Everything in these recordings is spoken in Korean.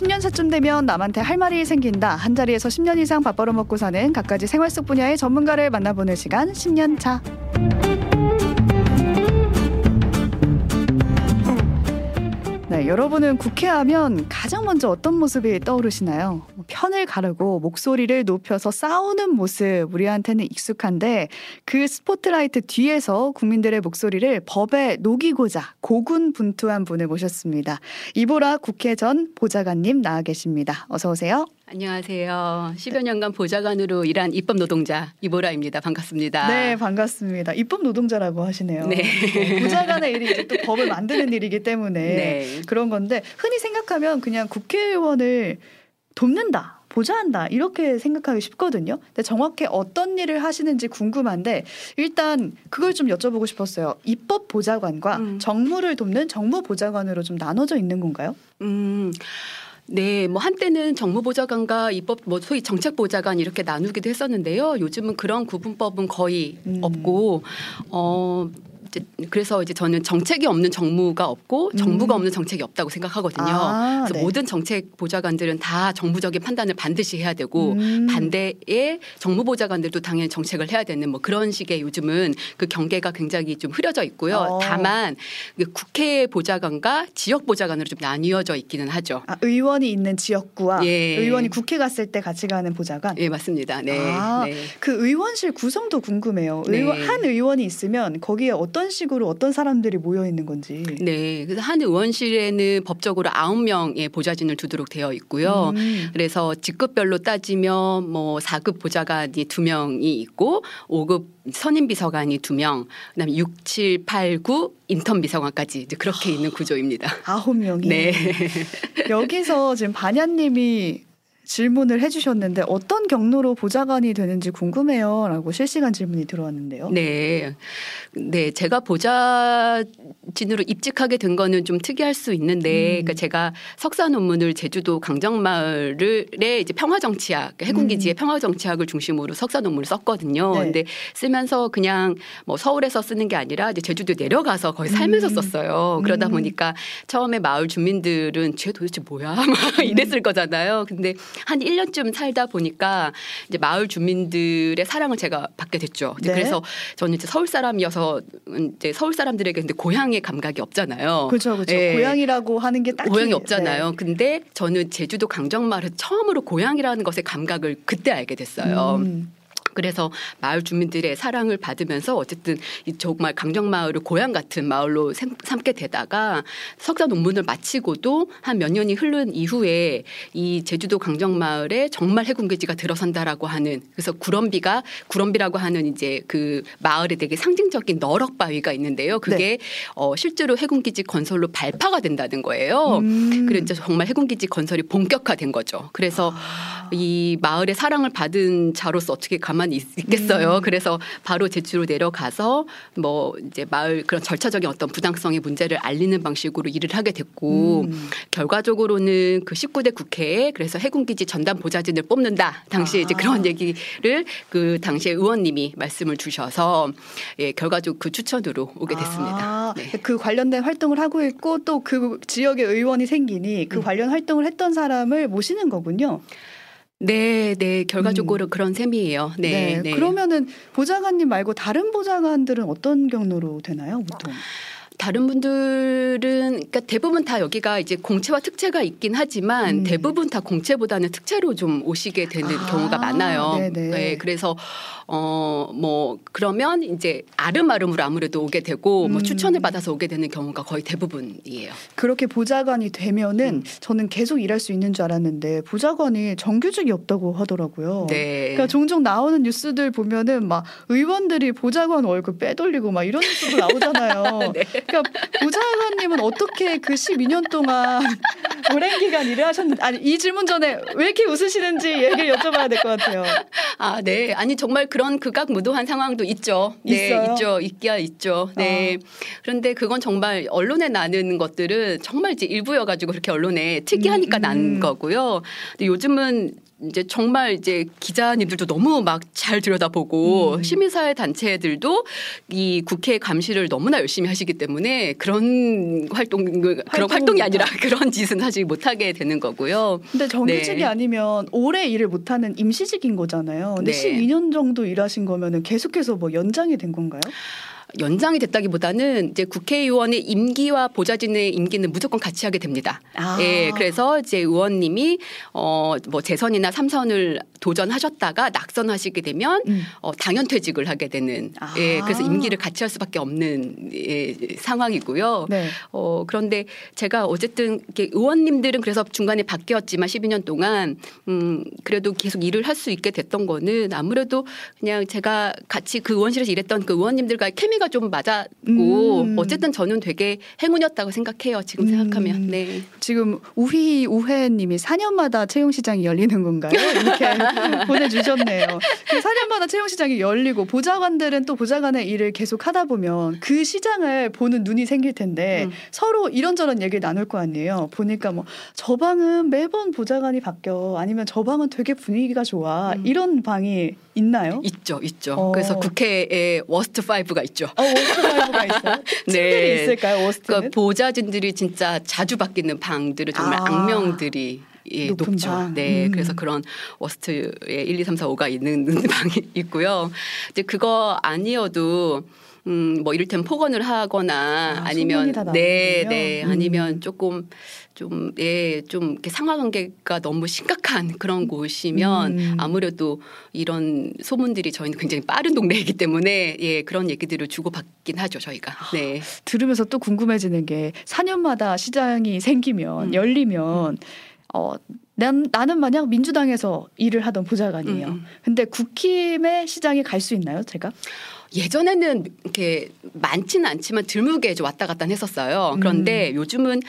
10년 차쯤 되면 남한테 할 말이 생긴다. 한 자리에서 10년 이상 밥 벌어 먹고 사는 갖가지 생활 속 분야의 전문가를 만나보는 시간 10년 차. 네, 여러분은 국회하면 가장 먼저 어떤 모습이 떠오르시나요? 뭐 편을 가르고 목소리를 높여서 싸우는 모습 우리한테는 익숙한데 그 스포트라이트 뒤에서 국민들의 목소리를 법에 녹이고자 고군분투한 분을 모셨습니다. 이보라 국회 전 보좌관님 나와 계십니다. 어서 오세요. 안녕하세요. 10여 년간 보좌관으로 일한 입법 노동자 이보라입니다. 반갑습니다. 네, 반갑습니다. 입법 노동자라고 하시네요. 네. 네, 보좌관의 일이 이제 또 법을 만드는 일이기 때문에 네. 그런 건데 흔히 생각하면 그냥 국회의원을 돕는다. 보좌한다 이렇게 생각하기 쉽거든요. 근데 정확히 어떤 일을 하시는지 궁금한데 일단 그걸 좀 여쭤보고 싶었어요. 입법 보좌관과 음. 정무를 돕는 정무 보좌관으로 좀 나눠져 있는 건가요? 음. 네, 뭐 한때는 정무보좌관과 입법, 뭐 소위 정책보좌관 이렇게 나누기도 했었는데요. 요즘은 그런 구분법은 거의 음. 없고, 어, 이제 그래서 이제 저는 정책이 없는 정무가 없고 정부가 음. 없는 정책이 없다고 생각하거든요. 아, 그래서 네. 모든 정책 보좌관들은 다 정부적인 판단을 반드시 해야 되고 음. 반대에 정무 보좌관들도 당연히 정책을 해야 되는 뭐 그런 식의 요즘은 그 경계가 굉장히 좀 흐려져 있고요. 어. 다만 그 국회 보좌관과 지역 보좌관으로 좀 나뉘어져 있기는 하죠. 아, 의원이 있는 지역구와 예. 의원이 국회 갔을 때 같이 가는 보좌관. 예, 맞습니다. 네. 아, 네. 그 의원실 구성도 궁금해요. 네. 의원, 한 의원이 있으면 거기에 어떤 식으로 어떤 사람들이 모여 있는 건지. 네. 그래서 한 의원실에는 법적으로 아홉 명의 보좌진을 두도록 되어 있고요. 음. 그래서 직급별로 따지면 뭐 4급 보좌관이 두명이 있고 5급 선임 비서관이 두명 그다음에 6, 7, 8, 9 인턴 비서관까지 그렇게 있는 구조입니다. 아홉 명이. 네. 여기서 지금 반야님이 질문을 해주셨는데 어떤 경로로 보좌관이 되는지 궁금해요라고 실시간 질문이 들어왔는데요. 네. 네, 제가 보좌진으로 입직하게 된 거는 좀 특이할 수 있는데, 음. 그러니까 제가 석사 논문을 제주도 강정마을의 이제 평화정치학, 해군기지의 평화정치학을 중심으로 석사 논문을 썼거든요. 음. 네. 근데 쓰면서 그냥 뭐 서울에서 쓰는 게 아니라 이제 제주도 내려가서 거의 살면서 음. 썼어요. 그러다 음. 보니까 처음에 마을 주민들은 쟤 도대체 뭐야? 막 이랬을 거잖아요. 근데 한 1년쯤 살다 보니까 이제 마을 주민들의 사랑을 제가 받게 됐죠. 네. 그래서 저는 이제 서울 사람이어서 이제 서울 사람들에게 근데 고향의 감각이 없잖아요. 그렇죠, 그렇죠. 예. 고향이라고 하는 게 딱히 고향이 없잖아요. 네. 근데 저는 제주도 강정마을에서 처음으로 고향이라는 것의 감각을 그때 알게 됐어요. 음. 그래서 마을 주민들의 사랑을 받으면서 어쨌든 이 정말 강정마을을 고향 같은 마을로 생- 삼게 되다가 석사 논문을 마치고도 한 몇 년이 흐른 이후에 이 제주도 강정마을에 정말 해군기지가 들어선다라고 하는 그래서 구럼비가 구럼비라고 하는 이제 그 마을에 되게 상징적인 너럭 바위가 있는데요. 그게 어 실제로 해군기지 건설로 발파가 된다는 거예요. 음. 그래서 정말 해군기지 건설이 본격화된 거죠. 그래서 아. 이 마을의 사랑을 받은 자로서 어떻게 가만 히 있- 있겠어요. 음. 그래서 바로 제주로 내려가서 뭐 이제 마을 그런 절차적인 어떤 부당성의 문제를 알리는 방식으로 일을 하게 됐고 음. 결과적으로는 그 19대 국회에 그래서 해군기지 전담 보좌진을 뽑는다. 당시에 이제 아. 그런 얘기를 그 당시에 의원님이 말씀을 주셔서 예, 결과적으로 그 추천으로 오게 됐습니다. 아, 네. 그 관련된 활동을 하고 있고 또 그 지역에 의원이 생기니 그 음. 관련 활동을 했던 사람을 모시는 거군요. 네, 네, 결과적으로 그런 셈이에요. 네, 네. 그러면은 보좌관님 말고 다른 보좌관들은 어떤 경로로 되나요, 보통? 다른 분들은 그러니까 대부분 다 여기가 이제 공채와 특채가 있긴 하지만 음. 대부분 다 공채보다는 특채로 좀 오시게 되는 아, 경우가 많아요. 네네. 네, 그래서 어 뭐 그러면 이제 아름아름으로 아무래도 오게 되고 뭐 음. 추천을 받아서 오게 되는 경우가 거의 대부분이에요. 그렇게 보좌관이 되면은 음. 저는 계속 일할 수 있는 줄 알았는데 보좌관이 정규직이 없다고 하더라고요. 네. 그러니까 종종 나오는 뉴스들 보면은 막 의원들이 보좌관 월급 빼돌리고 막 이런 뉴스도 나오잖아요. 네. 그러니까 보좌관님은 어떻게 그 12년 동안 오랜 기간 일을 하셨는지 아니 이 질문 전에 왜 이렇게 웃으시는지 얘기를 여쭤봐야 될 것 같아요. 아, 네. 아니 정말 그런 극악무도한 상황도 있죠. 네, 있어요? 아. 있죠. 있기야 있죠. 네. 그런데 그건 정말 언론에 나는 것들은 정말 이제 일부여 가지고 그렇게 언론에 특이하니까 음, 난 음. 거고요. 근데 요즘은 이제 정말 이제 기자님들도 너무 막 잘 들여다보고 음. 시민사회 단체들도 이 국회 감시를 너무나 열심히 하시기 때문에 그런 활동 그런 활동은 활동이 아니라 그런 짓은 사실 못하게 되는 거고요. 근데 정규직이 네. 아니면 오래 일을 못하는 임시직인 거잖아요. 근데 네. 12년 정도 일하신 거면은 계속해서 뭐 연장이 된 건가요? 연장이 됐다기보다는 이제 국회의원의 임기와 보좌진의 임기는 무조건 같이 하게 됩니다. 아. 예, 그래서 이제 의원님이 어 뭐 재선이나 삼선을 도전하셨다가 낙선하시게 되면 음. 어 당연 퇴직을 하게 되는 아. 예, 그래서 임기를 같이 할 수밖에 없는 예, 상황이고요. 네. 어 그런데 제가 어쨌든 이렇게 의원님들은 그래서 중간에 바뀌었지만 12년 동안 음 그래도 계속 일을 할 수 있게 됐던 거는 아무래도 그냥 제가 같이 그 의원실에서 일했던 그 의원님들과의 케미 가 좀 맞았고 음. 어쨌든 저는 되게 행운이었다고 생각해요. 지금 음. 생각하면 네. 지금 우희 우회님이 4년마다 채용 시장이 열리는 건가요? 이렇게 보내주셨네요. 그 4년마다 채용 시장이 열리고 보좌관들은 또 보좌관의 일을 계속 하다 보면 그 시장을 보는 눈이 생길 텐데 음. 서로 이런저런 얘기를 나눌 거 아니에요. 보니까 뭐 저 방은 매번 보좌관이 바뀌어 아니면 저 방은 되게 분위기가 좋아 음. 이런 방이 있나요? 있죠, 있죠. 어. 그래서 국회에 worst 5가 있죠. 어, worst가 있어요? 팀들이 있을까요? worst는? 그러니까 보좌진들이 진짜 자주 바뀌는 방들은 정말 아. 악명들이 예, 높은 높죠. 방. 네, 음. 그래서 그런 worst에 1, 2, 3, 4, 5가 있는 방이 있고요. 이제 그거 아니어도 음, 뭐 이를테면 폭언을 하거나 아, 아, 니면 네. 네, 음. 아니면 조금 좀, 예, 좀 이렇게 상하관계가 너무 심각한 그런 곳이면 음. 아무래도 이런 소문들이 저희는 굉장히 빠른 동네이기 때문에 예, 그런 얘기들을 주고받긴 하죠, 저희가. 네. 들으면서 또 궁금해지는 게 4년마다 시장이 생기면 음. 열리면 어, 난, 나는 만약 민주당에서 일을 하던 보좌관이에요. 음, 음. 근데 국힘의 시장에 갈 수 있나요, 제가? 예전에는 이렇게 많지는 않지만 드물게 좀 왔다 갔다 했었어요. 그런데 요즘은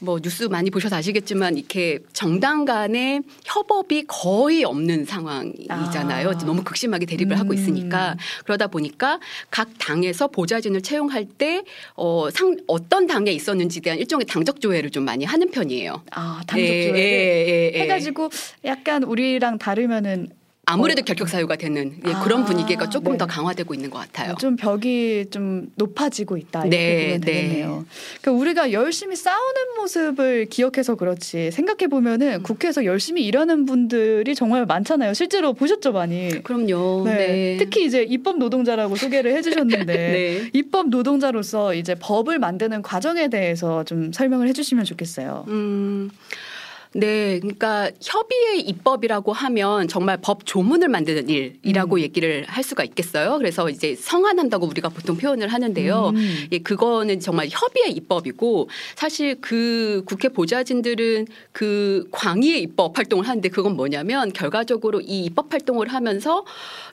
뭐 뉴스 많이 보셔서 아시겠지만 이렇게 정당 간의 협업이 거의 없는 상황이잖아요. 아. 너무 극심하게 대립을 하고 음. 있으니까 그러다 보니까 각 당에서 보좌진을 채용할 때 어, 상, 어떤 당에 있었는지 대한 일종의 당적 조회를 좀 많이 하는 편이에요. 아, 당적 예, 조회를 예, 예, 예. 해가지고 약간 우리랑 다르면은 아무래도 어. 결격 사유가 되는 예, 아, 그런 분위기가 조금 네. 더 강화되고 있는 것 같아요. 좀 벽이 좀 높아지고 있다 이렇게 네, 보면 네. 되겠네요. 그러니까 우리가 열심히 싸우는 모습을 기억해서 그렇지 생각해 음. 보면은 국회에서 열심히 일하는 분들이 정말 많잖아요. 실제로 보셨죠 많이. 그럼요. 네. 네. 특히 이제 입법 노동자라고 소개를 해주셨는데 네. 입법 노동자로서 이제 법을 만드는 과정에 대해서 좀 설명을 해주시면 좋겠어요. 음. 네, 그러니까 협의의 입법이라고 하면 정말 법 조문을 만드는 일이라고 음. 얘기를 할 수가 있겠어요. 그래서 이제 성안한다고 우리가 보통 표현을 하는데요. 음. 예, 그거는 정말 협의의 입법이고 사실 그 국회 보좌진들은 그 광의의 입법 활동을 하는데 그건 뭐냐면 결과적으로 이 입법 활동을 하면서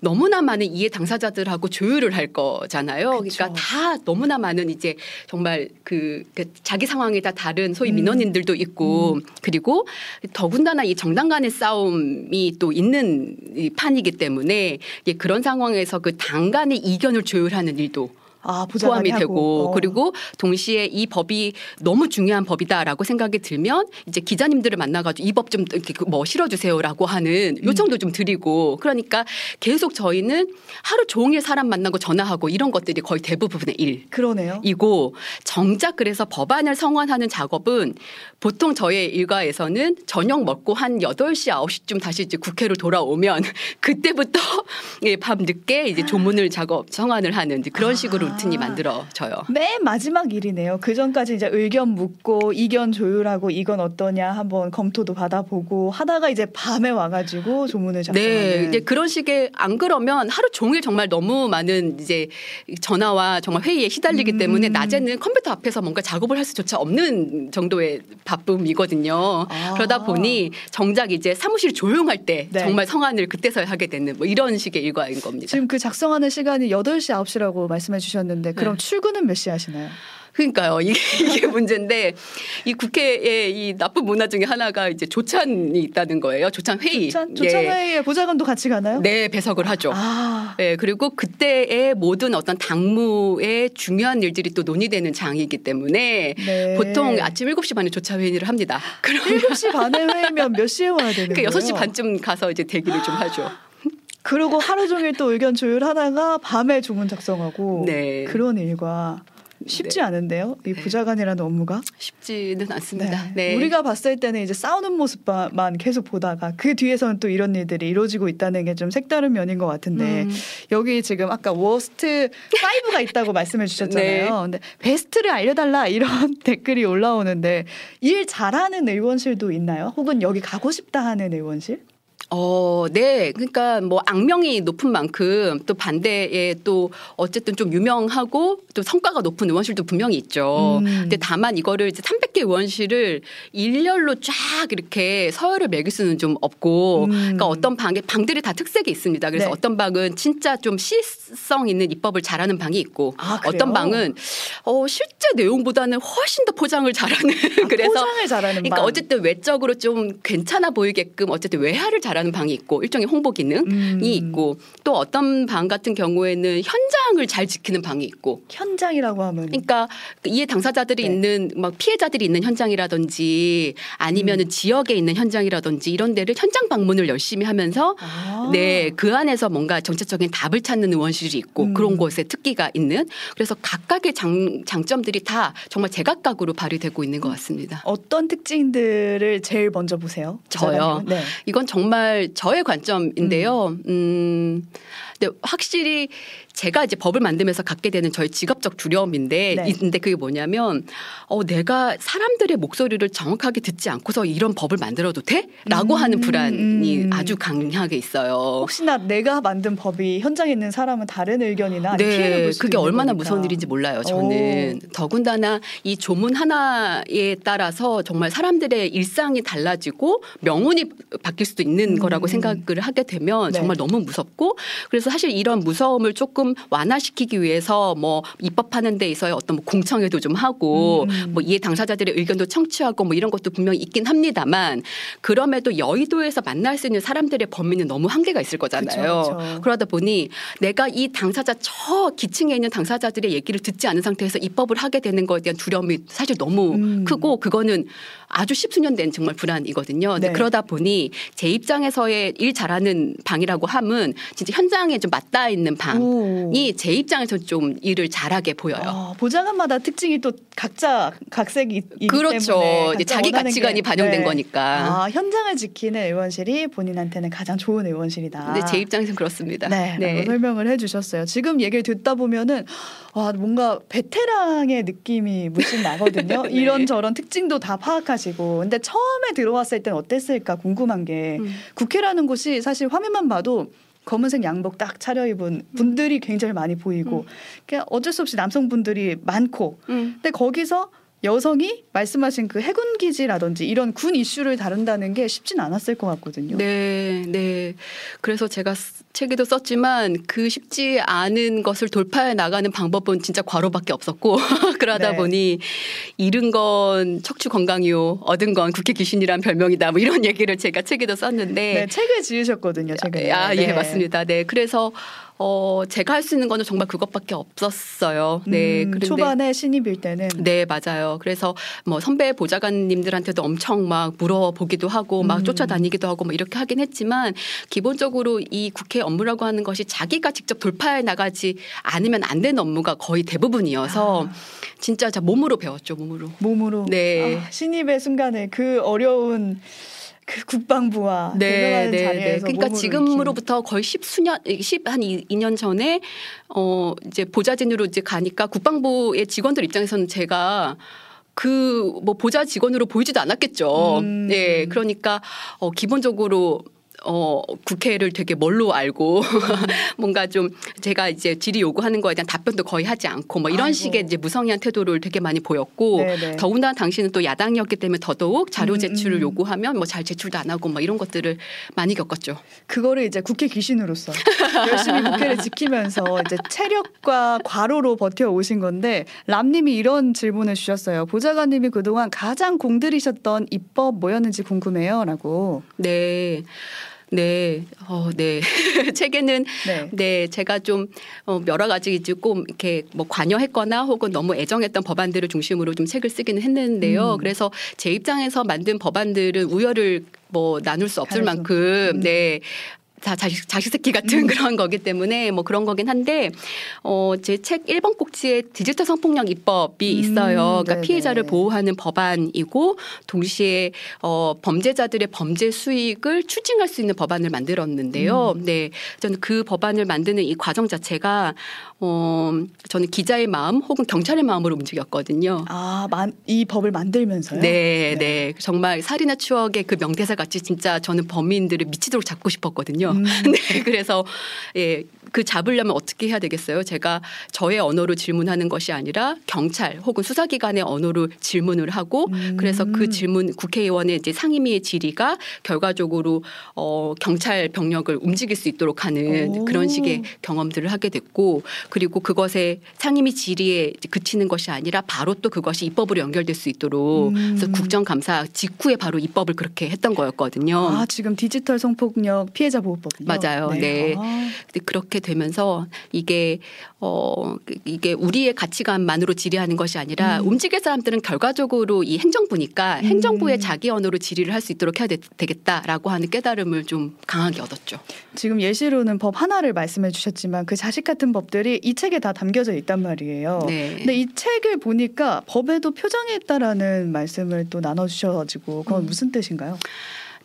너무나 많은 이해 당사자들하고 조율을 할 거잖아요. 그쵸. 그러니까 다 너무나 많은 이제 정말 그, 그 자기 상황에 다 다른 소위 음. 민원인들도 있고 그리고 더군다나 이 정당 간의 싸움이 또 있는 이 판이기 때문에 예, 그런 상황에서 그 당 간의 이견을 조율하는 일도 아 포함이. 되고 어. 그리고 동시에 이 법이 너무 중요한 법이다라고 생각이 들면 이제 기자님들을 만나가지고 이 법 좀 이렇게 그뭐 실어주세요라고 하는 음. 요청도 좀 드리고 그러니까 계속 저희는 하루 종일 사람 만나고 전화하고 이런 것들이 거의 대부분의 일. 그러네요. 이고 정작 그래서 법안을 성안하는 작업은 보통 저의 일과에서는 저녁 먹고 한 8시, 9시쯤 다시 이제 국회로 돌아오면 그때부터 예, 밤 늦게 이제 조문을 작업, 성안을 하는 그런 식으로 아. 루틴이 만들어져요. 맨 마지막 일이네요. 그 전까지 이제 의견 묻고 이견 조율하고 이건 어떠냐 한번 검토도 받아보고 하다가 이제 밤에 와가지고 조문을 작성하는. 네, 이제 그런 식의 안 그러면 하루 종일 정말 너무 많은 이제 전화와 정말 회의에 시달리기 음. 때문에 낮에는 컴퓨터 앞에서 뭔가 작업을 할 수조차 없는 정도의 바쁨이거든요. 아. 그러다 보니 정작 이제 사무실 조용할 때 네. 정말 성안을 그때서야 하게 되는 뭐 이런 식의 일과인 겁니다. 지금 그 작성하는 시간이 8시, 9시라고 말씀해 주셨는데 하셨는데 그럼 출근은 몇 시에 하시나요? 그러니까요. 이게, 이게 문제인데 이 국회의 이 나쁜 문화 중에 하나가 이제 조찬이 있다는 거예요. 조찬 회의. 조찬, 조찬 예. 회의에 보좌관도 같이 가나요? 네, 배석을 하죠. 아, 네, 그리고 그때의 모든 어떤 당무의 중요한 일들이 또 논의되는 장이기 때문에 네. 보통 아침 7시 반에 조차 회의를 합니다. 그럼 7시 반에 회의면 몇 시에 와야 되는 그 거예요? 6시 반쯤 가서 이제 대기를 좀 하죠. 그리고 하루 종일 또 의견 조율하다가 밤에 조문 작성하고 네. 그런 일과 쉽지 않은데요. 이 네. 부자관이라는 업무가. 쉽지는 않습니다. 네. 우리가 봤을 때는 이제 싸우는 모습만 계속 보다가 그 뒤에서는 또 이런 일들이 이루어지고 있다는 게 좀 색다른 면인 것 같은데 음. 여기 지금 아까 worst 5가 있다고 말씀해 주셨잖아요. 네. 근데 베스트를 알려달라 이런 댓글이 올라오는데 일 잘하는 의원실도 있나요? 혹은 여기 가고 싶다 하는 의원실? 어, 네. 그러니까 뭐 악명이 높은 만큼 또 반대에 또 어쨌든 좀 유명하고 또 성과가 높은 의원실도 분명히 있죠. 음. 근데 다만 이거를 이제 300개 의원실을 일렬로 쫙 이렇게 서열을 매길 수는 좀 없고 음. 그러니까 어떤 방에 방들이 다 특색이 있습니다. 그래서 네. 어떤 방은 진짜 좀 시의성 있는 입법을 잘하는 방이 있고 아? 어떤 방은 어 실제 내용보다는 훨씬 더 포장을 잘하는 그래서 포장을 잘하는 그러니까 방. 어쨌든 외적으로 좀 괜찮아 보이게끔 어쨌든 외화를 잘 하는 방이 있고 일종의 홍보 기능이 음. 있고 또 어떤 방 같은 경우에는 현장을 잘 지키는 방이 있고 현장이라고 하면 그러니까 이해 당사자들이 네. 있는 막 피해자들이 있는 현장이라든지 아니면은 지역에 있는 현장이라든지 이런 데를 현장 방문을 열심히 하면서 아. 네, 그 안에서 뭔가 정책적인 답을 찾는 의원실이 있고 음. 그런 곳에 특기가 있는 그래서 각각의 장, 장점들이 다 정말 제각각으로 발휘되고 있는 것 같습니다. 어떤 특징들을 제일 먼저 보세요? 저요? 부자관님은? 네. 이건 정말 저의 관점인데요. 음. 근데 확실히 제가 이제 법을 만들면서 갖게 되는 저의 직업적 두려움인데 네. 근데 그게 뭐냐면 어 내가 사람들의 목소리를 정확하게 듣지 않고서 이런 법을 만들어도 돼? 라고 음, 하는 불안이 음. 아주 강하게 있어요. 혹시나 내가 만든 법이 현장에 있는 사람은 다른 의견이나 피해를 네, 볼수 그게 얼마나 거니까. 무서운 일인지 몰라요. 저는 더군다나 이 조문 하나에 따라서 정말 사람들의 일상이 달라지고 명운이 바뀔 수도 있는 음. 거라고 생각을 하게 되면 네. 정말 너무 무섭고 그래서 사실 이런 무서움을 조금 완화시키기 위해서 뭐 입법하는 데 있어서 어떤 뭐 공청회도 좀 하고 음. 뭐 이해 당사자들의 의견도 청취하고 뭐 이런 것도 분명히 있긴 합니다만 그럼에도 여의도에서 만날 수 있는 사람들의 범위는 너무 한계가 있을 거잖아요. 그쵸, 그쵸. 그러다 보니 내가 이 당사자 저 기층에 있는 당사자들의 얘기를 듣지 않은 상태에서 입법을 하게 되는 것에 대한 두려움이 사실 너무 음. 크고 그거는 아주 십수년 된 정말 불안이거든요. 근데 네. 그러다 보니 제 입장에서의 일 잘하는 방이라고 함은 진짜 현장에 좀 맞닿아 있는 오. 방이 제 입장에서 좀 일을 잘하게 보여요. 아, 보좌관마다 특징이 또 각자 각색이 그렇죠. 자기 가치관이 게- 반영된 네. 거니까. 아, 현장을 지키는 의원실이 본인한테는 가장 좋은 의원실이다. 근데 제 입장에서는 그렇습니다. 네, 라고 설명을 해주셨어요. 지금 얘기를 듣다 보면은 와 뭔가 베테랑의 느낌이 물씬 나거든요. 네. 이런 저런 특징도 다 파악하시 고, 근데 처음에 들어왔을 땐 어땠을까 궁금한 게 음. 국회라는 곳이 사실 화면만 봐도 검은색 양복 딱 차려입은 분들이 굉장히 많이 보이고, 그러니까 어쩔 수 없이 남성분들이 많고, 음. 근데 거기서 여성이 말씀하신 그 해군 기지라든지 이런 군 이슈를 다룬다는 게 쉽진 않았을 것 같거든요. 네, 네. 그래서 제가 쓰- 책에도 썼지만 그 쉽지 않은 것을 돌파해 나가는 방법은 진짜 과로밖에 없었고 그러다 네. 보니 잃은 건 척추 건강이요, 얻은 건 국회 귀신이란 별명이다. 뭐 이런 얘기를 제가 책에도 썼는데 네, 책을 지으셨거든요. 최근에. 아, 예, 네. 맞습니다. 네. 그래서 어 제가 할 수 있는 거는 정말 그것밖에 없었어요. 네. 음, 그런데 초반에 신입일 때는 네, 맞아요. 그래서 뭐 선배 보좌관님들한테도 엄청 막 물어보기도 하고 막 음. 쫓아다니기도 하고 뭐 이렇게 하긴 했지만 기본적으로 이 국회 업무라고 하는 것이 자기가 직접 돌파해 나가지 않으면 안 되는 업무가 거의 대부분이어서 아. 진짜 자 몸으로 배웠죠, 몸으로. 몸으로 네. 아, 신입의 순간에 그 어려운 그 국방부와 네, 네, 자리에서 네. 그러니까 지금으로부터 거의 십수년, 십한 2년 전에 어 이제 보좌진으로 이제 가니까 국방부의 직원들 입장에서는 제가 그 뭐 보좌 직원으로 보이지도 않았겠죠. 음. 네, 그러니까 어 기본적으로 어, 국회를 되게 뭘로 알고 뭔가 좀 제가 이제 질의 요구하는 거에 대한 답변도 거의 하지 않고 뭐 이런 아이고. 식의 이제 무성의한 태도를 되게 많이 보였고 네네. 더군다나 당신은 또 야당이었기 때문에 더더욱 자료 음, 제출을 음. 요구하면 뭐 잘 제출도 안 하고 뭐 이런 것들을 많이 겪었죠. 그거를 이제 국회 귀신으로서 열심히 국회를 지키면서 이제 체력과 과로로 버텨 오신 건데 람님이 이런 질문을 주셨어요. 보좌관님이 그동안 가장 공들이셨던 입법 뭐였는지 궁금해요라고. 네. 네, 어, 네. 책에는 네. 네, 제가 좀 어, 여러 가지 조금 이렇게 뭐 관여했거나 혹은 너무 애정했던 법안들을 중심으로 좀 책을 쓰기는 했는데요. 음. 그래서 제 입장에서 만든 법안들은 우열을 뭐 나눌 수 없을 만큼 음. 네. 다 자식, 자식 새끼 같은 그런 거기 때문에 뭐 그런 거긴 한데 어, 제 책 1번 꼭지에 디지털 성폭력 입법이 음, 있어요. 그러니까 네네. 피해자를 보호하는 법안이고 동시에 어, 범죄자들의 범죄 수익을 추징할 수 있는 법안을 만들었는데요. 음. 네. 저는 그 법안을 만드는 이 과정 자체가 어, 저는 기자의 마음 혹은 경찰의 마음으로 움직였거든요. 아, 만, 이 법을 만들면서요? 네, 네, 정말 살인의 추억의 그 명대사 같이 진짜 저는 범인들을 미치도록 잡고 싶었거든요. 음. 네, 그래서 예, 그 잡으려면 어떻게 해야 되겠어요? 제가 저의 언어로 질문하는 것이 아니라 경찰 혹은 수사기관의 언어로 질문을 하고 음. 그래서 그 질문 국회의원의 이제 상임위의 질의가 결과적으로 어, 경찰 병력을 움직일 수 있도록 하는 오. 그런 식의 경험들을 하게 됐고 그리고 그것에 상임위 질의에 그치는 것이 아니라 바로 또 그것이 입법으로 연결될 수 있도록 음. 그래서 국정감사 직후에 바로 입법을 그렇게 했던 거였거든요. 아, 지금 디지털 성폭력 피해자 보호법이요? 맞아요. 네. 아, 근데 그렇게 되면서 이게 어 그- 이게 우리의 가치관만으로 질의하는 것이 아니라 음. 움직일 사람들은 결과적으로 이 행정부니까 음. 행정부의 자기 언어로 질의를 할 수 있도록 해야 되, 겠다라고 하는 깨달음을 좀 강하게 얻었죠. 지금 예시로는 법 하나를 말씀해 주셨지만 그 자식 같은 법들이 이 책에 다 담겨져 있단 말이에요. 네. 근데 이 책을 보니까 법에도 표정이 있다라는 말씀을 또 나눠 주셔가지고 그건 음. 무슨 뜻인가요?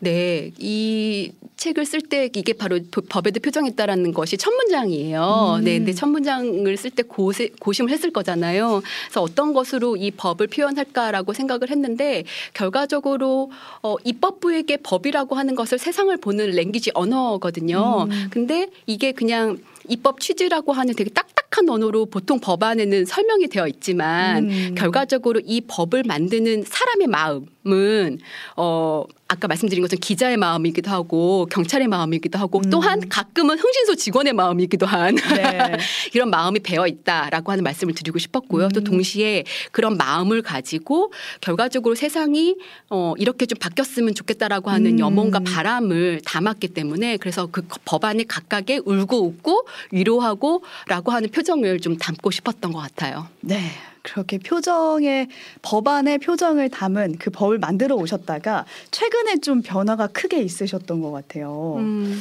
네, 이 책을 쓸 때 이게 바로 도- 법에도 표정했다라는 것이 첫 문장이에요. 음. 네, 근데 첫 문장을 쓸 때 고심을 했을 거잖아요. 그래서 어떤 것으로 이 법을 표현할까라고 생각을 했는데 결과적으로 어, 입법부에게 법이라고 하는 것을 세상을 보는 랭귀지 언어거든요. 음. 근데 이게 그냥 입법 취지라고 하는 되게 딱딱한 언어로 보통 법안에는 설명이 되어 있지만 음. 결과적으로 이 법을 만드는 사람의 마음은 어 아까 말씀드린 것처럼 기자의 마음이기도 하고 경찰의 마음이기도 하고 음. 또한 가끔은 흥신소 직원의 마음이기도 한 네. 이런 마음이 배어 있다라고 하는 말씀을 드리고 싶었고요. 또 음. 동시에 그런 마음을 가지고 결과적으로 세상이 어 이렇게 좀 바뀌었으면 좋겠다라고 하는 음. 염원과 바람을 담았기 때문에 그래서 그 법안이 각각의 울고 웃고 위로하고라고 하는 표정을 좀 담고 싶었던 것 같아요. 네. 그렇게 표정의 법안의 표정을 담은 그 법을 만들어 오셨다가 최근에 좀 변화가 크게 있으셨던 것 같아요. 음.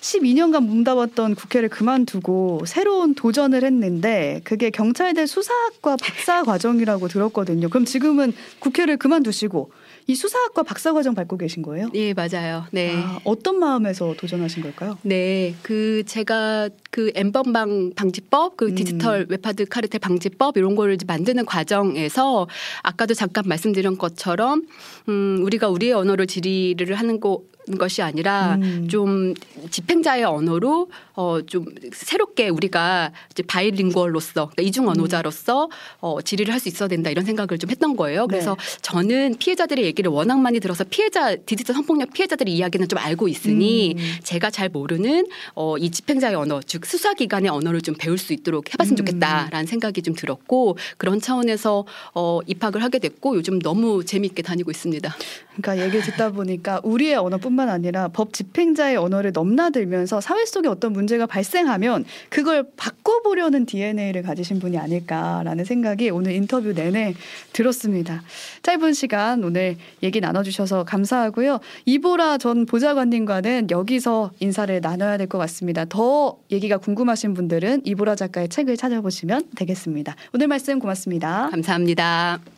12년간 몸담았던 국회를 그만두고 새로운 도전을 했는데 그게 경찰대 수사학과 박사 과정이라고 들었거든요. 그럼 지금은 국회를 그만두시고 이 수사학과 박사 과정 밟고 계신 거예요? 예, 맞아요. 네. 아, 어떤 마음에서 도전하신 걸까요? 네, 그 제가 그 N번방 방지법, 그 음. 디지털 웹하드 카르텔 방지법 이런 거를 이제 만드는 과정에서 아까도 잠깐 말씀드린 것처럼 음 우리가 우리의 언어로 질의를 하는 거 것이 아니라 음. 좀 집행자의 언어로 어 좀 새롭게 우리가 이제 바이링구얼로서 그러니까 이중 언어자로서 어 질의를 할 수 있어야 된다 이런 생각을 좀 했던 거예요. 그래서 네. 저는 피해자들의 얘기를 워낙 많이 들어서 피해자 디지털 성폭력 피해자들의 이야기는 좀 알고 있으니 음. 제가 잘 모르는 어, 이 집행자의 언어, 즉 수사기관의 언어를 좀 배울 수 있도록 해봤으면 음. 좋겠다라는 생각이 좀 들었고 그런 차원에서 어, 입학을 하게 됐고 요즘 너무 재미있게 다니고 있습니다. 그러니까 얘기를 듣다 보니까 우리의 언어 뿐만 아니라 법 집행자의 언어를 넘나들면서 사회 속에 어떤 문제가 발생하면 그걸 바꿔보려는 DNA를 가지신 분이 아닐까라는 생각이 오늘 인터뷰 내내 들었습니다. 짧은 시간 오늘 얘기 나눠주셔서 감사하고요. 이보라 전 보좌관님과는 여기서 인사를 나눠야 될 것 같습니다. 더 얘기가 궁금하신 분들은 이보라 작가의 책을 찾아보시면 되겠습니다. 오늘 말씀 고맙습니다. 감사합니다.